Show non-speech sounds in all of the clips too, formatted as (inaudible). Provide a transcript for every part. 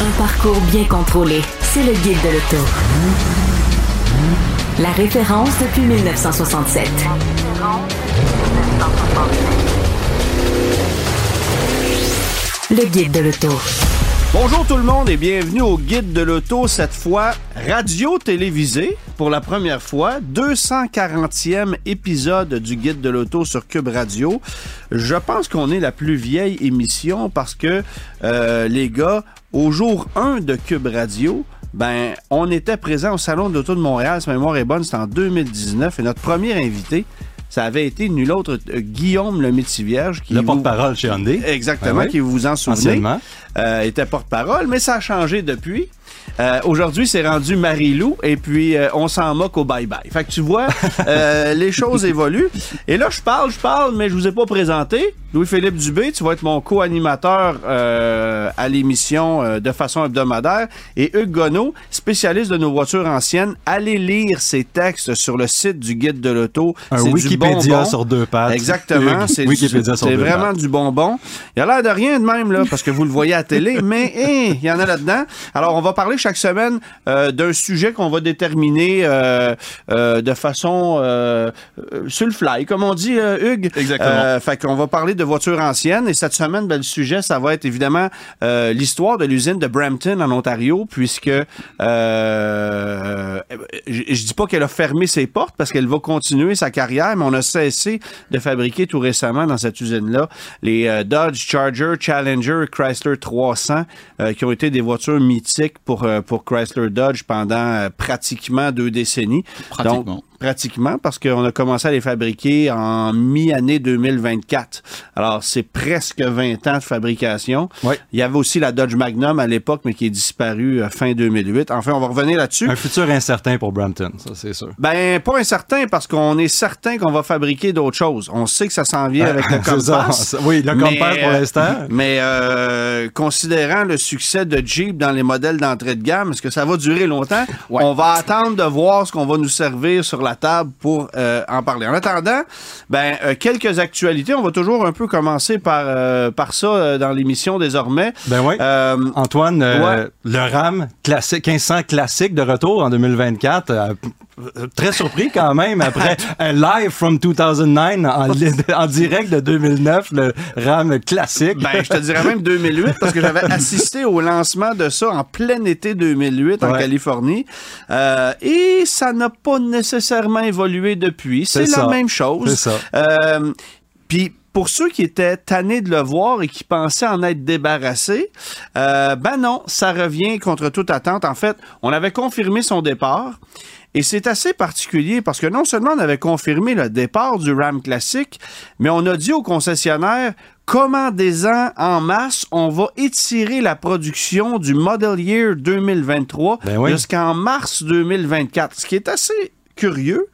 Un parcours bien contrôlé. C'est le guide de l'auto. La référence depuis 1967. Le guide de l'auto. Bonjour tout le monde et bienvenue au Guide de l'auto, cette fois radio-télévisé pour la première fois, 240e épisode du Guide de l'auto sur Cube Radio. Je pense qu'on est la plus vieille émission parce que euh, les gars, au jour 1 de Cube Radio, ben, on était présent au Salon de l'Auto de Montréal, si ma mémoire est bonne, c'était en 2019, et notre premier invité, ça avait été nul autre euh, Guillaume le Métivierge. Qui le vous- porte-parole chez Hyundai. Exactement, Ben oui. qui vous en souvenez, euh, était porte-parole, mais ça a changé depuis. Euh, Aujourd'hui, c'est rendu Marie-Lou et puis euh, on s'en moque au bye-bye. Fait que tu vois, (laughs) euh, les choses évoluent. Et là, je parle, je parle, mais je vous ai pas présenté. Louis-Philippe Dubé, tu vas être mon co-animateur euh, à l'émission euh, de façon hebdomadaire. Et Hugues Gonneau, spécialiste de nos voitures anciennes. Allez lire ses textes sur le site du Guide de l'Auto. Un du Wikipédia sur deux pattes. Exactement. C'est vraiment pattes. du bonbon. Il a l'air de rien de même, là, parce que vous le voyez à la télé, (laughs) mais hein, il y en a là-dedans. Alors, on va parler chaque semaine euh, d'un sujet qu'on va déterminer euh, euh, de façon sur le fly, comme on dit, euh, Hugues. Exactement. Euh, fait qu'on va parler de voitures anciennes. Et cette semaine, ben, le sujet, ça va être évidemment euh, l'histoire de l'usine de Brampton en Ontario, puisque euh, je, dis pas qu'elle a fermé ses portes parce qu'elle va continuer sa carrière, mais on a cessé de fabriquer tout récemment dans cette usine-là les euh, Dodge Charger, Challenger, Chrysler 300, euh, qui ont été des voitures mythiques pour, euh, pour Chrysler Dodge pendant pratiquement deux décennies. Pratiquement. Donc, pratiquement, parce qu'on a commencé à les fabriquer en mi-année 2024. Alors, c'est presque 20 ans de fabrication. Oui. Il y avait aussi la Dodge Magnum à l'époque, mais qui est disparue euh, fin 2008. Enfin, on va revenir là-dessus. Un futur incertain pour Brampton, ça c'est sûr. Ben, pas incertain, parce qu'on est certain qu'on va fabriquer d'autres choses. On sait que ça s'en vient avec le. (laughs) Compass. (laughs) Oui, le Compass pour euh, l'instant. Mais euh, considérant le succès de Jeep dans les modèles d'entrée de gamme, est-ce que ça va durer longtemps? On va attendre de voir ce qu'on va nous servir sur la table pour euh, en parler. En attendant, ben euh, quelques actualités. On va toujours un peu commencer par, euh, par ça dans l'émission désormais. Ben oui. Antoine, ouais. le RAM classique, 1500 classique de retour en 2024. Euh, très surpris quand même après un live from 2009 en, en direct de 2009, le RAM classique. Ben, je te dirais même 2008 parce que j'avais (laughs) assisté au lancement de ça en plein été 2008 en. Californie. Euh, et ça n'a pas nécessairement évolué depuis. C'est la même chose. Euh, Puis pour ceux qui étaient tannés de le voir et qui pensaient en être débarrassés, euh, ben non, ça revient contre toute attente. En fait, on avait confirmé son départ. Et c'est assez particulier parce que non seulement on avait confirmé le départ du Ram classique, mais on a dit aux concessionnaires commandez-en en masse, on va étirer la production du Model Year 2023 Ben oui. jusqu'en mars 2024, ce qui est assez curieux,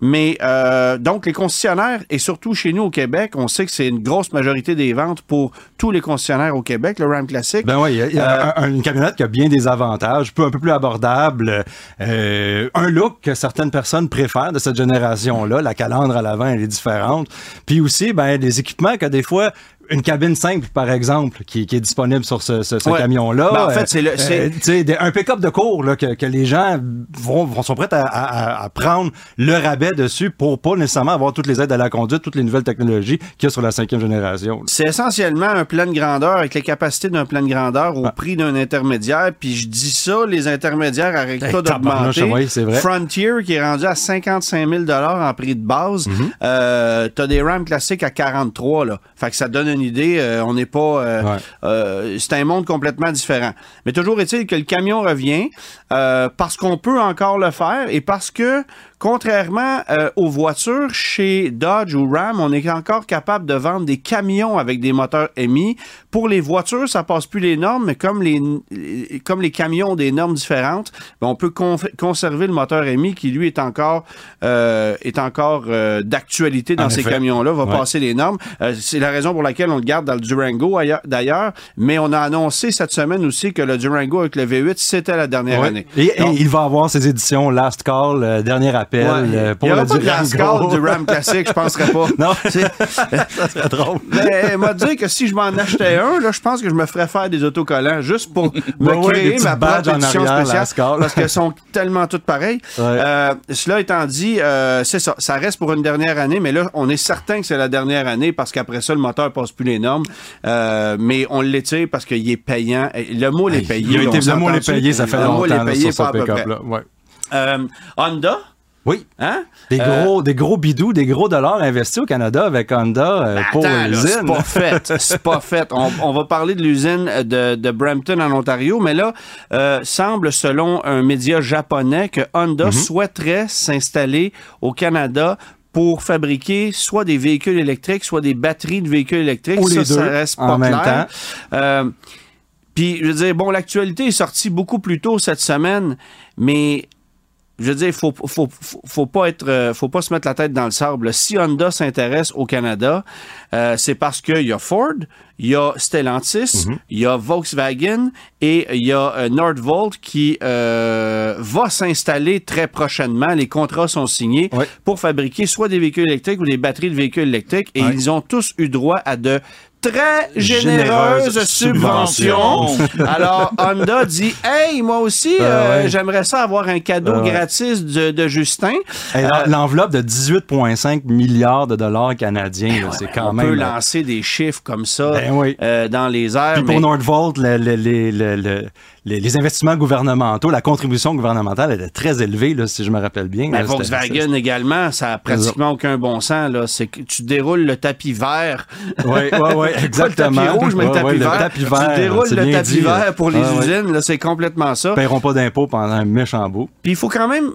mais euh, donc les concessionnaires, et surtout chez nous au Québec, on sait que c'est une grosse majorité des ventes pour tous les concessionnaires au Québec, le Ram Classic. Ben oui, il y a, il y a un- une camionnette qui a bien des avantages, un peu plus abordable, euh, un look que certaines personnes préfèrent de cette génération-là. La calandre à l'avant, elle est différente. Puis aussi, ben, des équipements que des fois, une cabine simple, par exemple, qui, qui est disponible sur ce, ce- ce Ouais. camion-là. Ben, en fait, c'est le- c'est- tu sais, des- un pick-up de cours là, que, que les gens vont, vont- sont prêts à, à- à prendre le rabais dessus pour pas nécessairement avoir toutes les aides à la conduite, toutes les nouvelles technologies qu'il y a sur la cinquième génération. C'est essentiellement un plan de grandeur avec les capacités d'un plan de grandeur Ah. au prix d'un intermédiaire. Puis je dis ça, les intermédiaires arrêtent pas d'augmenter. Frontier qui est rendu à 55 000 en prix de base. Mhm. Euh, T'as des Ram classiques à 43 là. Fait que ça donne une idée. euh, on n'est pas. euh, Ouais. euh, c'est un monde complètement différent. Mais toujours est-il que le camion revient parce qu'on peut encore le faire et parce que contrairement euh, aux voitures, chez Dodge ou Ram, on est encore capable de vendre des camions avec des moteurs émis. Pour les voitures, ça passe plus les normes, mais comme les, comme les camions ont des normes différentes, ben, on peut con- conserver le moteur émis qui, lui, est encore, euh, est encore euh, d'actualité dans En ces camions-là, va Ouais. passer les normes. Euh, c'est la raison pour laquelle on le garde dans le Durango ailleurs- d'ailleurs, mais on a annoncé cette semaine aussi que le Durango avec le V8, c'était la dernière Ouais. année. Et, il va avoir ses éditions Last Call, euh, dernier ouais, euh, pour il aura le pas de du Ram classique, je penserais pas. (laughs) Non, (laughs) ça serait drôle. Mais m'a dit que si je m'en achetais un, là, je pense que je me ferais faire des autocollants juste pour (laughs) me Ouais, créer ma propre édition spéciale parce qu'elles sont tellement toutes pareilles. Ouais. Euh, cela étant dit, euh, c'est ça. Ça reste pour une dernière année, mais là, on est certain que c'est la dernière année parce qu'après ça, le moteur passe plus les normes. Euh, mais on l'étire parce qu'il est payant. Le moule est payé. Le est s'entend-tu? payé, ça fait Le longtemps est là, payé, sur pas ce à peu près. pick-up-là. Ouais. Honda, Oui. hein? Des gros, des gros bidous, des gros dollars investis au Canada avec Honda euh, pour Ben, Attends, là, c'est l'usine. pas fait. C'est pas (laughs) fait. On, on va parler de l'usine de, de Brampton en Ontario, mais là, euh, semble, selon un média japonais, que Honda Mhm. souhaiterait s'installer au Canada pour fabriquer soit des véhicules électriques, soit des batteries de véhicules électriques. Ou les ça, deux ça reste pas en même temps. Euh, puis, je veux dire, bon, l'actualité est sortie beaucoup plus tôt cette semaine, mais je veux dire, faut, faut, faut, faut pas être, euh, faut pas se mettre la tête dans le sable. Si Honda s'intéresse au Canada, euh, c'est parce qu'il y a Ford, il y a Stellantis, Mhm. il y a Volkswagen et il y a euh, Nordvolt qui euh, va s'installer très prochainement. Les contrats sont signés pour fabriquer soit des véhicules électriques ou des batteries de véhicules électriques et ils ont tous eu droit à de très subventions. subventions. Alors, Honda dit (laughs) Hey, moi aussi, Ben euh, ouais. j'aimerais ça avoir un cadeau Ben ouais. gratis de, de Justin. Hey, Euh, L'enveloppe de 18,5 milliards de dollars canadiens, là, c'est quand on même. peut là. lancer des chiffres comme ça Ben oui. euh, dans les airs. Puis pour Nordvolt, le- le- le- le- le- les, les investissements gouvernementaux, la contribution gouvernementale était très élevée, là, si je me rappelle bien. Ben, là, c'était- Volkswagen également, ça a pratiquement aucun bon sens. Là. C'est que tu déroules le tapis vert. Oui, oui, (laughs) oui, exactement. Le tapis rouge, mais le Ouais, tapis ouais, vert. le tapis vert, Tu déroules le tapis dit, vert pour les Ah, ouais. usines. là, C'est complètement ça. Ils paieront pas d'impôts pendant un méchant bout. Puis il faut quand même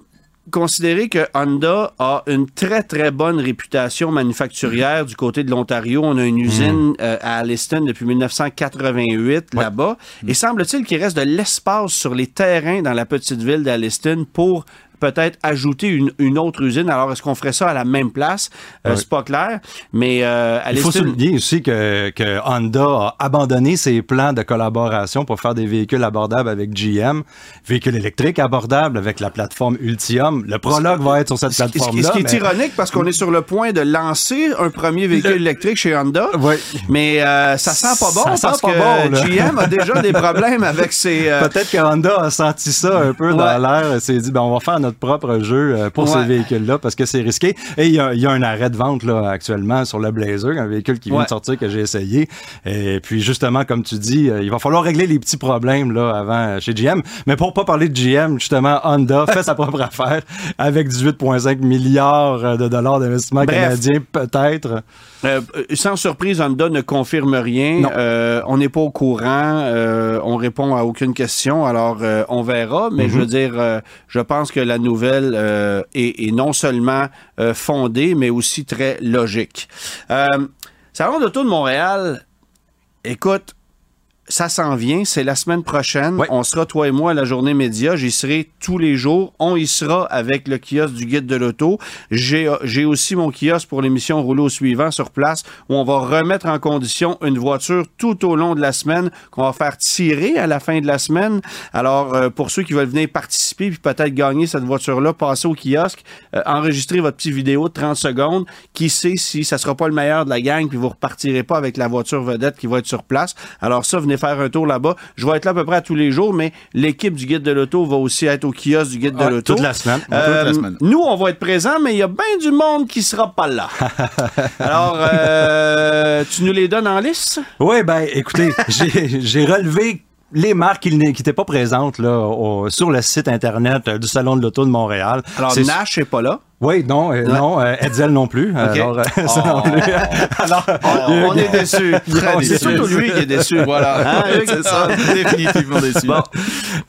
considérer que Honda a une très très bonne réputation manufacturière du côté de l'Ontario. On a une usine euh, à Alliston depuis 1988 là-bas. Et semble-t-il qu'il reste de l'espace sur les terrains dans la petite ville d'Alliston pour peut-être ajouter une, une autre usine. Alors, est-ce qu'on ferait ça à la même place? Euh, Ouais. C'est pas clair. Mais euh, Il faut souligner aussi que, que Honda a abandonné ses plans de collaboration pour faire des véhicules abordables avec GM, véhicules électriques abordables avec la plateforme Ultium. Le Prologue va être sur cette plateforme-là. Ce qui est mais- ironique parce qu'on est sur le point de lancer un premier véhicule électrique chez Honda. Mais euh, ça sent pas bon Ça sent pas que bon. GM a déjà des (laughs) problèmes avec ses. euh, Peut-être que Honda a senti ça un peu dans Ouais. l'air et s'est dit ben, on va faire notre propre jeu euh, pour Ouais. ces véhicules-là parce que c'est risqué. Et il y a, il y a un arrêt de vente là, actuellement sur le Blazer, un véhicule qui vient Ouais. de sortir que j'ai essayé. Et puis justement, comme tu dis, euh, il va falloir régler les petits problèmes là avant euh, chez GM. Mais pour pas parler de GM, justement, Honda (laughs) fait sa propre affaire avec 18,5 milliards de dollars d'investissement canadien, peut-être. euh, sans surprise, Honda ne confirme rien. Euh, on n'est pas au courant. euh, on répond à aucune question. Alors, on verra. Mais je veux dire, je pense que la nouvelle euh, est, non seulement euh, fondée, mais aussi très logique. Euh, Salon d'auto de Montréal, écoute, ça s'en vient, c'est la semaine prochaine. Ouais. On sera, toi et moi, à la journée média. J'y serai tous les jours. On y sera avec le kiosque du guide de l'auto. J'ai j'ai aussi mon kiosque pour l'émission Rouleau suivant sur place où on va remettre en condition une voiture tout au long de la semaine qu'on va faire tirer à la fin de la semaine. Alors, euh, pour ceux qui veulent venir participer puis peut-être gagner cette voiture-là, passez au kiosque, euh, enregistrez votre petite vidéo de 30 secondes. Qui sait si ça sera pas le meilleur de la gang puis vous repartirez pas avec la voiture vedette qui va être sur place. Alors ça, venez faire un tour là-bas. Je vais être là à peu près à tous les jours, mais l'équipe du Guide de l'Auto va aussi être au kiosque du Guide de Ah, l'Auto. toute la semaine. Euh, Toute la semaine. Nous, on va être présents, mais il y a bien du monde qui sera pas là. (laughs) Alors, euh, tu nous les donnes en liste? Oui, ben écoutez, (laughs) j'ai relevé les marques qui n'étaient pas présentes là, au- sur le site internet euh, du Salon de l'Auto de Montréal. Alors, Nash n'est pas là. Oui, non, euh, non, euh, Edsel non plus. Alors, euh, ça non plus. Alors, On, on est. (laughs) (laughs) (laughs) Très C'est surtout lui qui est déçu. Voilà, Hein, Hugues? c'est ça, définitivement déçu. Bon.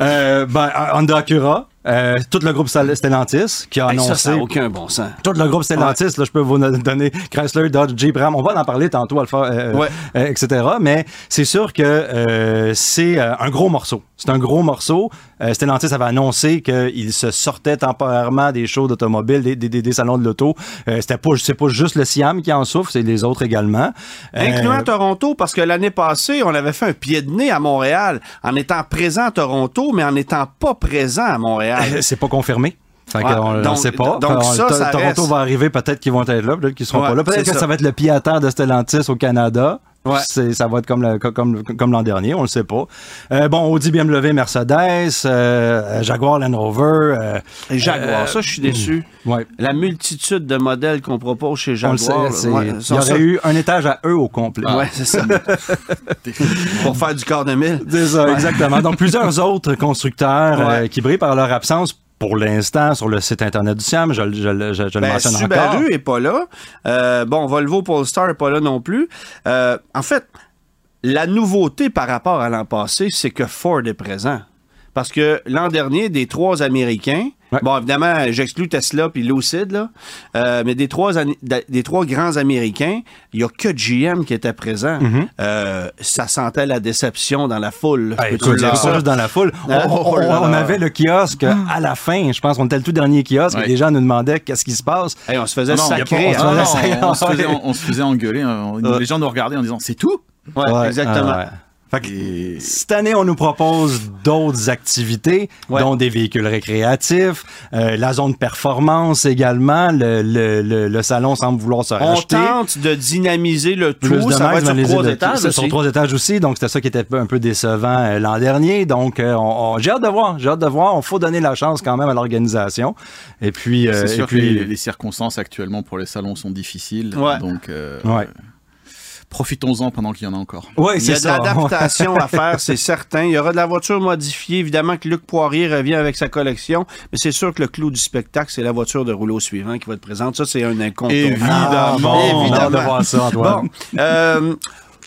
Euh, ben, Honda Acura, euh, tout le groupe Stel- Stellantis qui a Hey, annoncé. ça, ça n'a aucun bon sens. Tout le groupe Stellantis, là, je peux vous donner Chrysler, Dodge, Jeep, Ram. On va en parler tantôt, Alpha, euh, Ouais. euh, etc. Mais c'est sûr que c'est un gros morceau. C'est un gros morceau. Stellantis avait annoncé qu'il se sortait temporairement des shows d'automobile, des, des, des- des salons de l'auto. Euh, C'était pas, c'est pas juste le Siam qui en souffre, c'est les autres également. Euh, Incluant Toronto, parce que l'année passée, on avait fait un pied de nez à Montréal en étant présent à Toronto, mais en n'étant pas présent à Montréal. (laughs) C'est pas confirmé. Fait Ouais, qu'on ne sait pas. donc On- ça, ça Toronto reste. va arriver, peut-être qu'ils vont être là, peut-être qu'ils seront Ouais, pas là. Peut-être que ça. ça. va être le pied à terre de Stellantis au Canada. Ouais. Ça va être comme, le- comme, comme l'an dernier, on le sait pas. Euh, bon, Audi, BMW, Mercedes, euh, Jaguar, Land Rover. euh, Et Jaguar, ça, je suis déçu. ouais. La multitude de modèles qu'on propose chez Jaguar. ouais, il ça- y aurait ça- eu un étage à eux au complet. Ouais, c'est ça. (laughs) Pour faire du quart de mille. C'est ça, exactement. Donc, plusieurs autres constructeurs euh, Ouais. qui brillent par leur absence pour l'instant sur le site Internet du SIAM. Je, je, je, je, je le Ben, mentionne Subaru encore. est pas là. Euh, bon, Volvo Polestar est pas là non plus. Euh, en fait, la nouveauté par rapport à l'an passé, c'est que Ford est présent. Parce que l'an dernier, des trois Américains, Ouais. bon, évidemment, j'exclus Tesla puis Lucid, là, euh, mais des trois, des trois grands Américains, il y a que GM qui était présent. Mm-hmm. Euh, ça sentait la déception dans la foule. Hey, écoute, dire ça? dans la foule. On, avait le kiosque à la fin. Je pense qu'on était le tout dernier kiosque. Ouais. Et les gens nous demandaient qu'est-ce qui se passe. Hey, on se faisait Non, sacrer. pas- hein? Ah, on, se faisait, on se faisait engueuler. hein. Les gens nous regardaient en disant c'est tout? Ouais, Ouais, exactement. Ouais. Fait que Et cette année, on nous propose d'autres activités, Ouais. dont des véhicules récréatifs, euh, la zone performance également. Le, le, le, le salon semble vouloir se On racheter. tente de dynamiser le tout. Plus de ça va être sur trois étages c'est Sur aussi. trois étages aussi, donc c'était ça qui était un peu décevant euh, l'an dernier. Donc, euh, on- on- j'ai hâte de voir, j'ai hâte de voir. On faut donner la chance quand même à l'organisation. Et puis, euh, c'est et sûr puis, que les, les circonstances actuellement pour les salons sont difficiles. Ouais. Donc, euh, Ouais. Profitons-en pendant qu'il y en a encore. Ouais, Il y a de l'adaptation à faire, (laughs) c'est certain. Il y aura de la voiture modifiée. Évidemment que Luc Poirier revient avec sa collection, mais c'est sûr que le clou du spectacle, c'est la voiture de rouleau suivant qui va être présente. Ça, c'est un incontournable. Ah, bon, on a hâte de voir ça, Antoine. Bon, euh,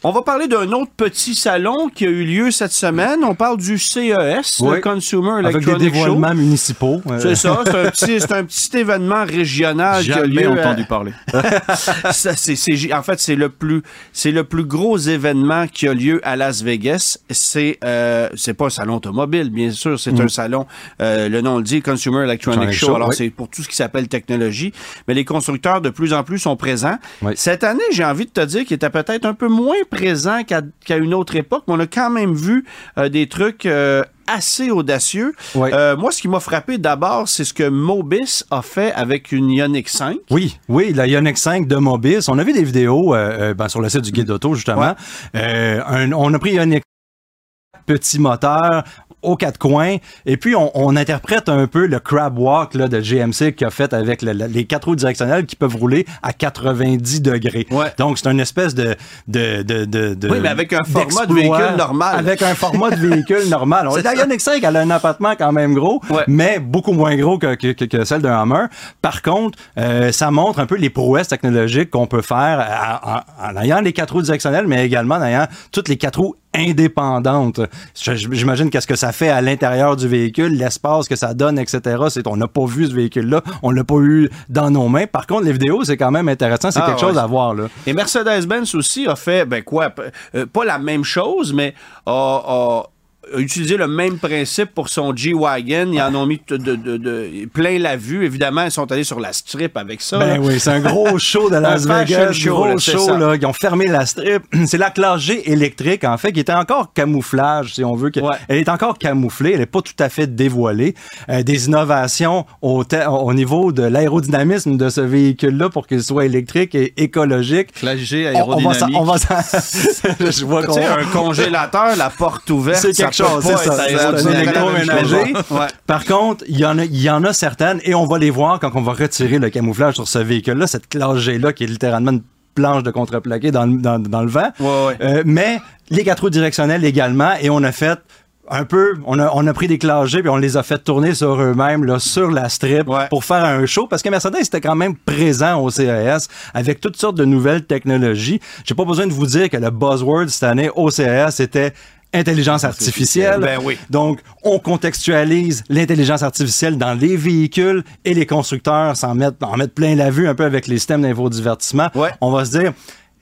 on va parler d'un autre petit salon qui a eu lieu cette semaine. On parle du CES, Oui. le Consumer Avec des Electronic Show. dévoilements municipaux. euh, C'est ça, c'est un, petit, c'est un petit événement régional qui a lieu. à- entendu parler. (laughs) Ça, en fait, c'est le plus, c'est le plus gros événement qui a lieu à Las Vegas. C'est, euh, c'est pas un salon automobile, bien sûr. C'est un salon, euh, le nom le dit, Consumer Electronic Electronic Show. Show, Alors, oui. c'est pour tout ce qui s'appelle technologie. Mais les constructeurs, de plus en plus, sont présents. Oui. Cette année, j'ai envie de te dire qu'il était peut-être un peu moins présent qu'à, une autre époque, mais on a quand même vu euh, des trucs euh, assez audacieux. Oui. Euh, moi, ce qui m'a frappé d'abord, c'est ce que Mobis a fait avec une Ioniq 5. Oui, oui, la Ioniq 5 de Mobis. On a vu des vidéos ben, sur le site du guide auto, justement. Un- on a pris Ioniq petit moteur aux quatre coins et puis on, on interprète un peu le crab walk là, de GMC qu'il a fait avec le- le- les quatre roues directionnelles qui peuvent rouler à 90 degrés. Ouais. Donc c'est une espèce de de de de, de- Oui, mais avec un format de véhicule normal. Avec un format de véhicule (laughs) normal. On- La. Ioniq 5 elle a un appartement quand même gros, Ouais. mais beaucoup moins gros que, que, que- celle d'un Hummer. Par contre, euh, ça montre un peu les prouesses technologiques qu'on peut faire à- en ayant les quatre roues directionnelles, mais également en ayant toutes les quatre roues indépendantes. Je- J'imagine qu'est-ce que ça fait à l'intérieur du véhicule, l'espace que ça donne, etc. C'est on n'a pas vu ce véhicule-là, on l'a pas eu dans nos mains. Par contre, les vidéos, c'est quand même intéressant, c'est Ah, quelque ouais. chose à voir là. Et Mercedes-Benz aussi a fait, ben quoi, euh, pas la même chose, mais a- a utilisé le même principe pour son G-Wagon. Ils en ont mis de, de- de- de- plein la vue. Évidemment, ils sont allés sur la strip avec ça. Ben là. oui, c'est un gros (laughs) show de Las Vegas, show, gros là, show là, ils ont fermé la strip. (clears throat) C'est la classe G électrique en fait qui était encore camouflage si on veut Ouais. elle est encore camouflée, elle est pas tout à fait dévoilée. Euh, des innovations au, niveau de l'aérodynamisme de ce véhicule là pour qu'il soit électrique et écologique. Classe G On, on va s'en- aérodynamique. on va s'en- (laughs) je vois qu'on un congélateur, la porte ouverte, ça chose, pas c'est ça. être C'est un aérodynamique. électroménager. Ouais. Par contre, il y en a, il y en a certaines et on va les voir quand on va retirer le camouflage sur ce véhicule-là, cette classe G-là qui est littéralement une planche de contreplaqué dans, le- dans, dans le vent. Ouais, ouais. Euh, mais les quatre roues directionnelles également et on a fait un peu, on a, on a pris des classes G puis on les a fait tourner sur eux-mêmes, là, sur la strip Ouais. pour faire un show parce que Mercedes était quand même présent au CES avec toutes sortes de nouvelles technologies. J'ai pas besoin de vous dire que le buzzword cette année au CES était intelligence artificielle. Ben oui. Donc, on contextualise l'intelligence artificielle dans les véhicules et les constructeurs s'en mettent, en mettent plein la vue un peu avec les systèmes d'infodivertissement. Ouais. On va se dire,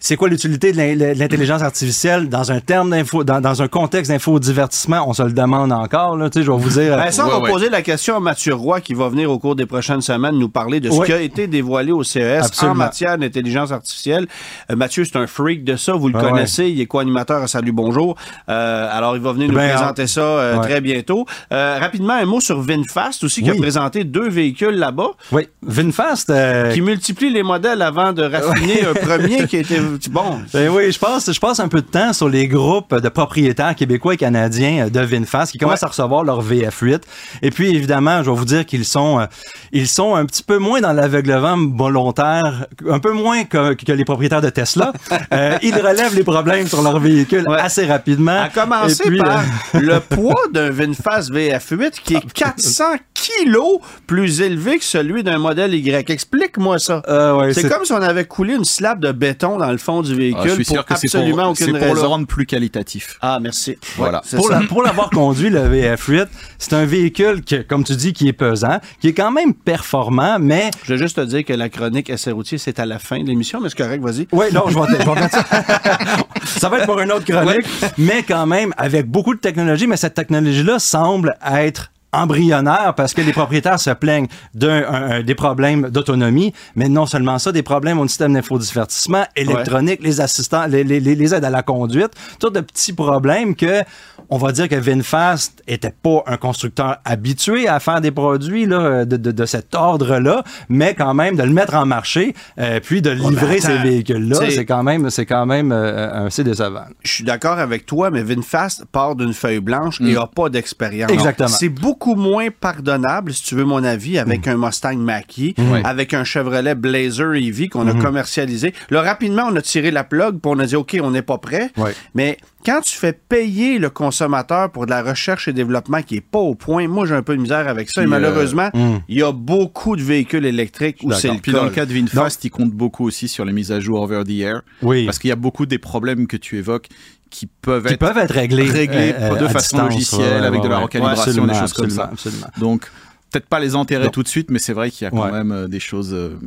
c'est quoi l'utilité de l'in- de l'intelligence artificielle dans un terme d'info, dans, dans un contexte d'infodivertissement? On se le demande encore, là. Tu sais, je vais vous dire. Ben, ça, on Ouais, va ouais. poser la question à Mathieu Roy qui va venir au cours des prochaines semaines nous parler de ce qui a été dévoilé au CES Absolument. en matière d'intelligence artificielle. Euh, Mathieu, c'est un freak de ça, vous le ouais. connaissez, il est co-animateur à Salut Bonjour. Euh, alors, il va venir nous Ben, présenter ça euh, ouais. très bientôt. Euh, rapidement, un mot sur VinFast aussi, qui Oui. a présenté deux véhicules là-bas, oui, VinFast. euh, qui multiplient les modèles avant de raffiner un premier qui a été... (laughs) Bon, Ben oui, je passe, je passe un peu de temps sur les groupes de propriétaires québécois et canadiens euh, de VinFast qui commencent Ouais. à recevoir leur VF8. Et puis, évidemment, je vais vous dire qu'ils sont, euh, ils sont un petit peu moins dans l'aveuglement volontaire, un peu moins que, que les propriétaires de Tesla. (laughs) Euh, ils relèvent les problèmes sur leur véhicule Ouais. assez rapidement. À commencer puis, par euh, le (laughs) poids d'un VinFast VF8 qui est 400 kilos plus élevé que celui d'un modèle Y. Explique-moi ça. ouais, c'est comme si on avait coulé une slab de béton dans le fond du véhicule Ah, je suis pour sûr que c'est absolument pour, c'est aucune pour le rendre plus qualitatif. Ah, merci. Voilà. Ouais, Pour, la- l'avoir (laughs) conduit, le VF8, c'est un véhicule qui, comme tu dis, qui est pesant, qui est quand même performant, mais Je veux juste te dire que la chronique essai routier, c'est à la fin de l'émission, mais c'est correct, vas-y. Oui, non, je vais, je vais ça. (laughs) ça va être pour une autre chronique, mais quand même avec beaucoup de technologie, mais cette technologie-là semble être embryonnaire parce que les propriétaires se plaignent d'un un- un- des problèmes d'autonomie, mais non seulement ça, des problèmes au système d'infodivertissement électronique, les assistants, les, les- les- aides à la conduite, tous de petits problèmes que on va dire que VinFast était pas un constructeur habitué à faire des produits là, de, de- de cet ordre-là, mais quand même de le mettre en marché, euh, puis de livrer ces attends, véhicules-là, c'est quand même, c'est quand même euh, assez décevant. Je suis d'accord avec toi, mais VinFast part d'une feuille blanche et n'a pas d'expérience. Exactement. C'est beaucoup moins pardonnable, si tu veux mon avis, avec un Mustang Mach-E, avec un Chevrolet Blazer EV qu'on a commercialisé. Là, rapidement, on a tiré la plug puis on a dit, OK, on n'est pas prêt. Mais quand tu fais payer le consommateur pour de la recherche et développement qui est pas au point, moi, j'ai un peu de misère avec ça. et euh, malheureusement, il y a beaucoup de véhicules électriques où c'est le Puis dans le cas. de VinFast, il compte beaucoup aussi sur les mises à jour over the air. Oui. Parce qu'il y a beaucoup des problèmes que tu évoques qui peuvent Qui être peuvent être réglés, réglés euh, de façon distance, logicielle, ouais, avec de la recalibration, ouais, absolument, des choses comme ça. absolument. Donc, peut-être pas les enterrer Non. tout de suite, mais c'est vrai qu'il y a quand Ouais. même euh, des choses. euh,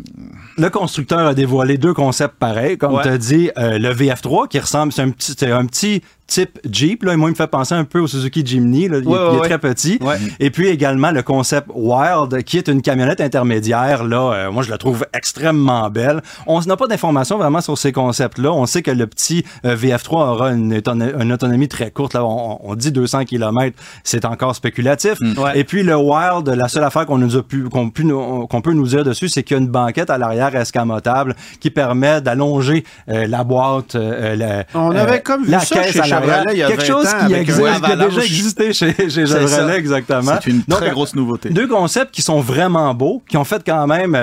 Le constructeur a dévoilé deux concepts pareils, comme Ouais. tu as dit, euh, le VF3 qui ressemble, c'est un petit, c'est un petit type Jeep. Là, et moi, il me fait penser un peu au Suzuki Jimny. Là. Il, Ouais, est- il ouais, est très petit. Ouais. Et puis également le concept Wild, qui est une camionnette intermédiaire. Là, euh, moi, je la trouve extrêmement belle. On n'a pas d'informations vraiment sur ces concepts-là. On sait que le petit euh, VF3 aura une, autono- une autonomie très courte. Là, on, on dit 200 km. C'est encore spéculatif. Ouais. Et puis le Wild, la seule affaire qu'on nous a pu, qu'on peut nous dire dessus, c'est qu'il y a une banquette à l'arrière escamotable qui permet d'allonger euh, la boîte. la- On avait comme vu la ça caisse chez à. Chevrolet il y a Quelque 20 chose qui, existe, qui a déjà existé chez, chez. Chevrolet, exactement. C'est une Donc, très grosse nouveauté. Deux concepts qui sont vraiment beaux, qui ont fait quand même euh,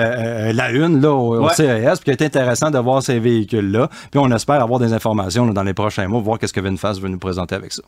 euh, la une là, au. CES, puis qui est intéressant de voir ces véhicules-là. Puis on espère avoir des informations là, dans les prochains mois, voir qu'est-ce que VinFast veut nous présenter avec ça.